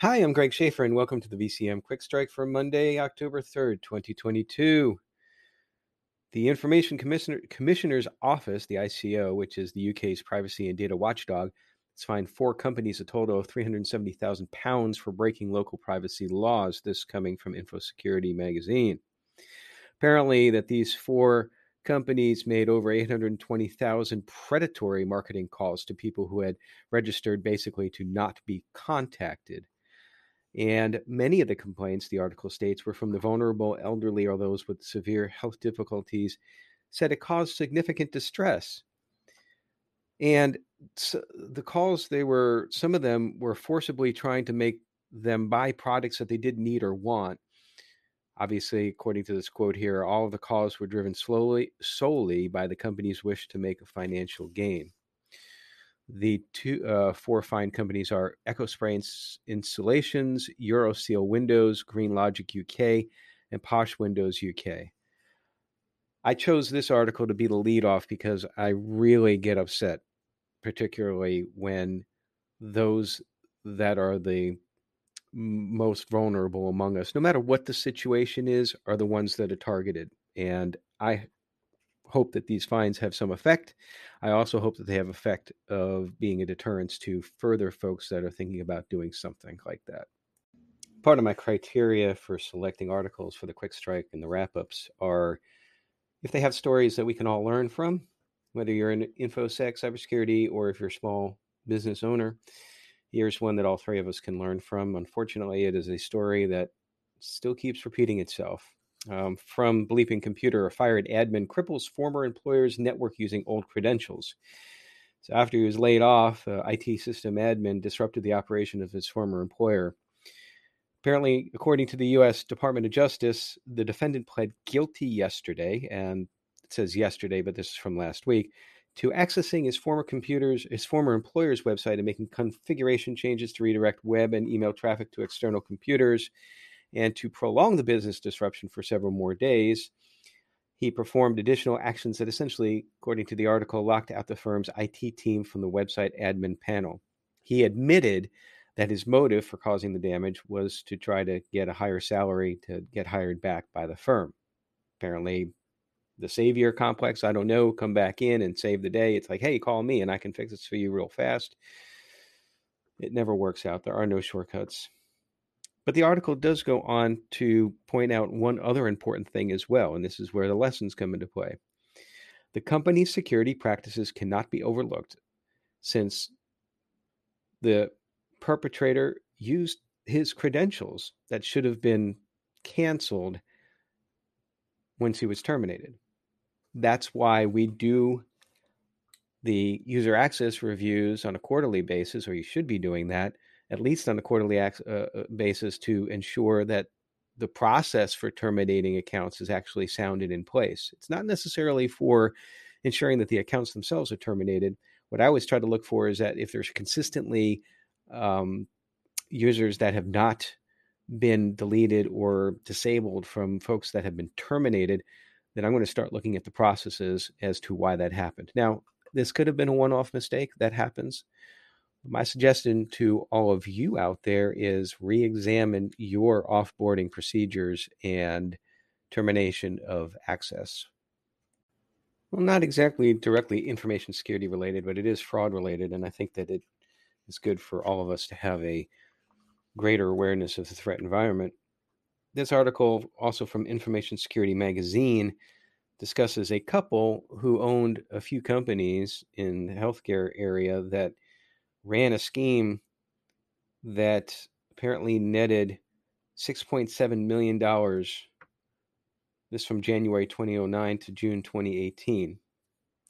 Hi, I'm Greg Schaefer, and welcome to the VCM Quick Strike for Monday, October 3rd, 2022. The Information Commissioner, Commissioner's Office, the ICO, which is the UK's privacy and data watchdog, has fined four companies a total of £370,000 for breaking local privacy laws. This coming from InfoSecurity magazine. Apparently, that these four companies made over 820,000 predatory marketing calls to people who had registered basically to not be contacted. And many of the complaints, the article states, were from the vulnerable, elderly, or those with severe health difficulties, said it caused significant distress. And so the calls, they were, some of them were forcibly trying to make them buy products that they didn't need or want. Obviously, according to this quote here, all of the calls were driven slowly solely by the company's wish to make a financial gain. The two uh, four fine companies are EcoSpray Ins- Installations, Euroseal Windows, Green Logic UK, and Posh Windows UK. I chose this article to be the lead off because I really get upset, particularly when those that are the most vulnerable among us, no matter what the situation is, are the ones that are targeted. And I hope that these fines have some effect. I also hope that they have effect of being a deterrence to further folks that are thinking about doing something like that. Part of my criteria for selecting articles for the quick strike and the wrap ups are if they have stories that we can all learn from, whether you're in infosec, cybersecurity, or if you're a small business owner. Here's one that all three of us can learn from. Unfortunately, it is a story that still keeps repeating itself. Um, from Bleeping Computer, a fired admin cripples former employer's network using old credentials. So, after he was laid off, uh, IT system admin disrupted the operation of his former employer. Apparently, according to the U.S. Department of Justice, the defendant pled guilty yesterday, and it says yesterday, but this is from last week, to accessing his former computers, his former employer's website, and making configuration changes to redirect web and email traffic to external computers and to prolong the business disruption for several more days, he performed additional actions that essentially, according to the article, locked out the firm's IT team from the website admin panel. He admitted that his motive for causing the damage was to try to get a higher salary to get hired back by the firm. Apparently, the savior complex, I don't know, come back in and save the day. It's like, hey, call me and I can fix this for you real fast. It never works out. There are no shortcuts. But the article does go on to point out one other important thing as well, and this is where the lessons come into play. The company's security practices cannot be overlooked since the perpetrator used his credentials that should have been canceled once he was terminated. That's why we do the user access reviews on a quarterly basis, or you should be doing that at least on a quarterly uh, uh, basis to ensure that the process for terminating accounts is actually sounded in place. It's not necessarily for ensuring that the accounts themselves are terminated. What I always try to look for is that if there's consistently um, users that have not been deleted or disabled from folks that have been terminated, then I'm going to start looking at the processes as to why that happened. Now, this could have been a one off mistake that happens. My suggestion to all of you out there is re examine your offboarding procedures and termination of access. Well, not exactly directly information security related, but it is fraud related. And I think that it is good for all of us to have a greater awareness of the threat environment. This article, also from Information Security Magazine, discusses a couple who owned a few companies in the healthcare area that ran a scheme that apparently netted $6.7 million. This from January 2009 to June 2018.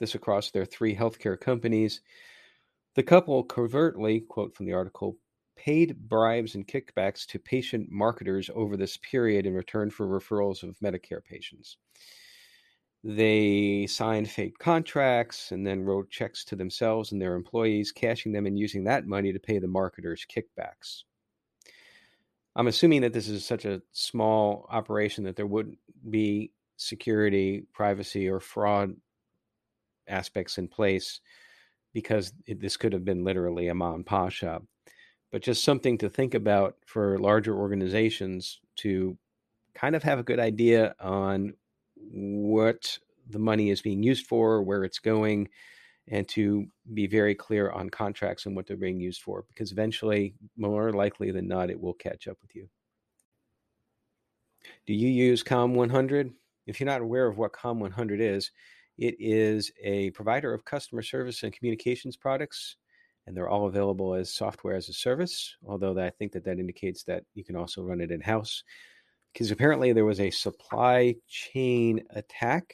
This across their three healthcare companies. The couple covertly, quote from the article, paid bribes and kickbacks to patient marketers over this period in return for referrals of Medicare patients. They signed fake contracts and then wrote checks to themselves and their employees, cashing them and using that money to pay the marketers kickbacks. I'm assuming that this is such a small operation that there wouldn't be security, privacy, or fraud aspects in place because it, this could have been literally a mom and pop shop. but just something to think about for larger organizations to kind of have a good idea on what the money is being used for, where it's going, and to be very clear on contracts and what they're being used for, because eventually, more likely than not, it will catch up with you. Do you use Comm100? If you're not aware of what Comm100 is, it is a provider of customer service and communications products, and they're all available as software as a service. Although I think that that indicates that you can also run it in house, because apparently there was a supply chain attack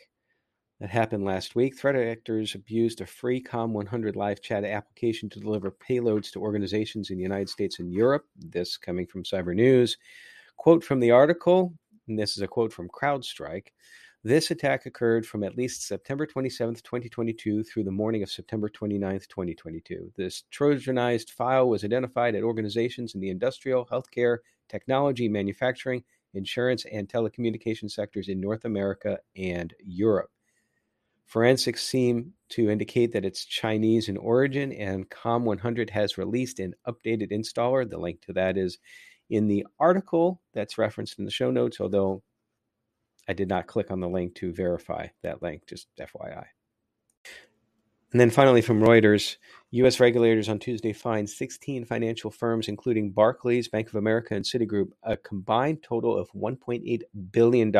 that happened last week. Threat actors abused a free Comm100 live chat application to deliver payloads to organizations in the United States and Europe. This coming from Cyber News. Quote from the article, and this is a quote from CrowdStrike. This attack occurred from at least September 27, 2022 through the morning of September 29, 2022. This Trojanized file was identified at organizations in the industrial, healthcare, technology, manufacturing, insurance, and telecommunication sectors in North America and Europe. Forensics seem to indicate that it's Chinese in origin, and Comm100 has released an updated installer. The link to that is in the article that's referenced in the show notes, although I did not click on the link to verify that link, just FYI. And then finally, from Reuters, U.S. regulators on Tuesday fined 16 financial firms, including Barclays, Bank of America, and Citigroup, a combined total of $1.8 billion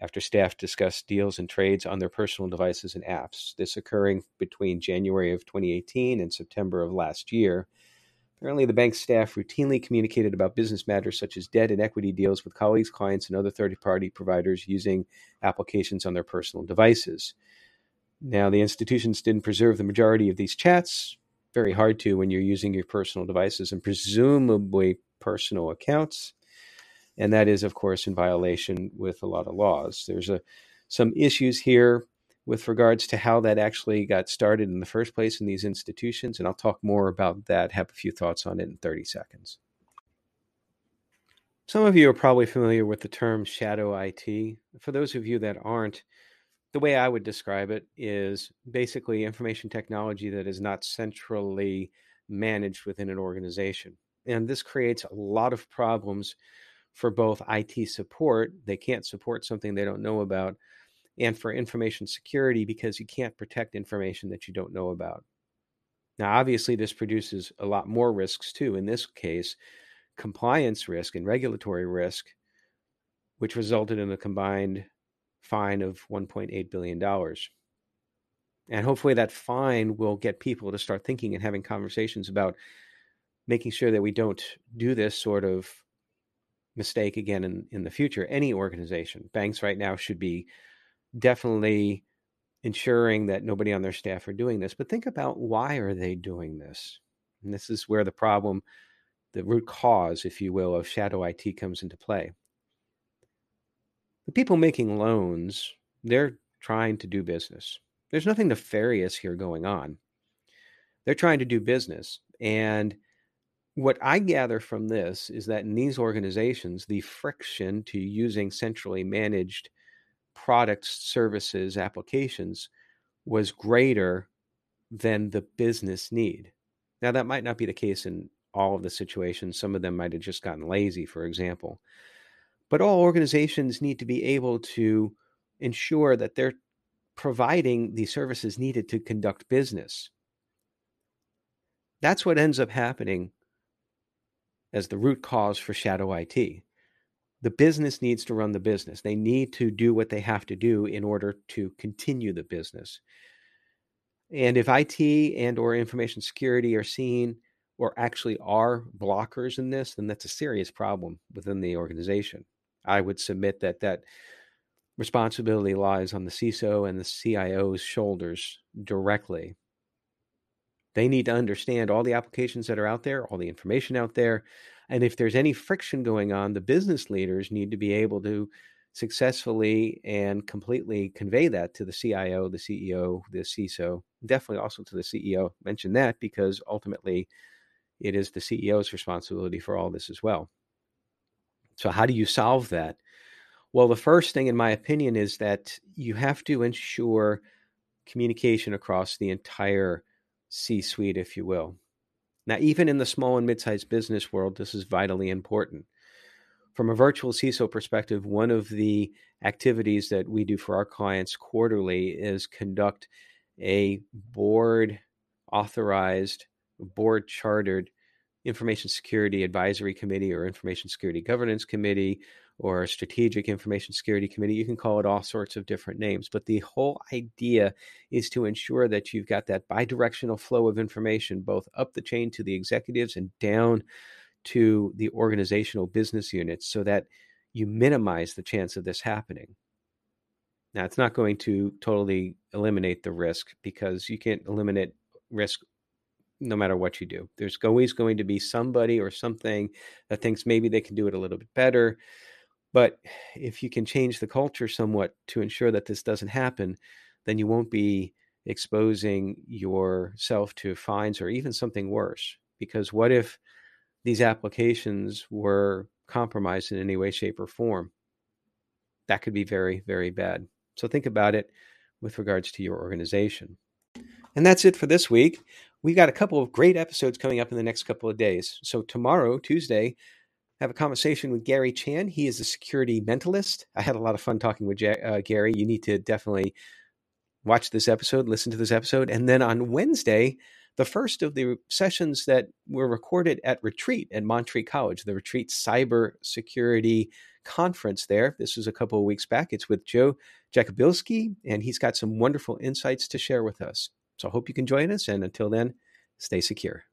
after staff discussed deals and trades on their personal devices and apps. This occurring between January of 2018 and September of last year. Apparently, the bank's staff routinely communicated about business matters such as debt and equity deals with colleagues, clients, and other third party providers using applications on their personal devices. Now, the institutions didn't preserve the majority of these chats. Very hard to when you're using your personal devices and presumably personal accounts and that is, of course, in violation with a lot of laws. There's a some issues here with regards to how that actually got started in the first place in these institutions, and I'll talk more about that. Have a few thoughts on it in 30 seconds. Some of you are probably familiar with the term shadow IT. For those of you that aren't, the way I would describe it is basically information technology that is not centrally managed within an organization. And this creates a lot of problems for both IT support, they can't support something they don't know about, and for information security because you can't protect information that you don't know about. Now, obviously, this produces a lot more risks too. In this case, compliance risk and regulatory risk, which resulted in a combined fine of $1.8 billion. And hopefully, that fine will get people to start thinking and having conversations about making sure that we don't do this sort of mistake again in, in the future. Any organization, banks right now should be definitely ensuring that nobody on their staff are doing this. But think about why are they doing this? And this is where the problem, the root cause, if you will, of shadow IT comes into play. The people making loans, they're trying to do business. There's nothing nefarious here going on. They're trying to do business. And what I gather from this is that in these organizations, the friction to using centrally managed products, services, applications was greater than the business need. Now, that might not be the case in all of the situations. Some of them might have just gotten lazy, for example. But all organizations need to be able to ensure that they're providing the services needed to conduct business. That's what ends up happening as the root cause for shadow IT. The business needs to run the business. They need to do what they have to do in order to continue the business. And if IT and or information security are seen or actually are blockers in this, then that's a serious problem within the organization. I would submit that that responsibility lies on the CISO and the CIO's shoulders directly they need to understand all the applications that are out there, all the information out there. And if there's any friction going on, the business leaders need to be able to successfully and completely convey that to the CIO, the CEO, the CISO, definitely also to the CEO. Mention that because ultimately it is the CEO's responsibility for all this as well. So, how do you solve that? Well, the first thing, in my opinion, is that you have to ensure communication across the entire C suite, if you will. Now, even in the small and mid sized business world, this is vitally important. From a virtual CISO perspective, one of the activities that we do for our clients quarterly is conduct a board authorized, board chartered information security advisory committee or information security governance committee or strategic information security committee. You can call it all sorts of different names, but the whole idea is to ensure that you've got that bidirectional flow of information, both up the chain to the executives and down to the organizational business units, so that you minimize the chance of this happening. Now, it's not going to totally eliminate the risk because you can't eliminate risk no matter what you do. There's always going to be somebody or something that thinks maybe they can do it a little bit better. But if you can change the culture somewhat to ensure that this doesn't happen, then you won't be exposing yourself to fines or even something worse. Because what if these applications were compromised in any way, shape, or form? That could be very, very bad. So think about it with regards to your organization. And that's it for this week. We got a couple of great episodes coming up in the next couple of days. So tomorrow, Tuesday, have a conversation with Gary Chan. He is a security mentalist. I had a lot of fun talking with uh, Gary. You need to definitely watch this episode, listen to this episode. And then on Wednesday, the first of the sessions that were recorded at Retreat at Montreat College, the Retreat Cyber Security Conference there. This was a couple of weeks back. It's with Joe Jacobilski, and he's got some wonderful insights to share with us. So I hope you can join us. And until then, stay secure.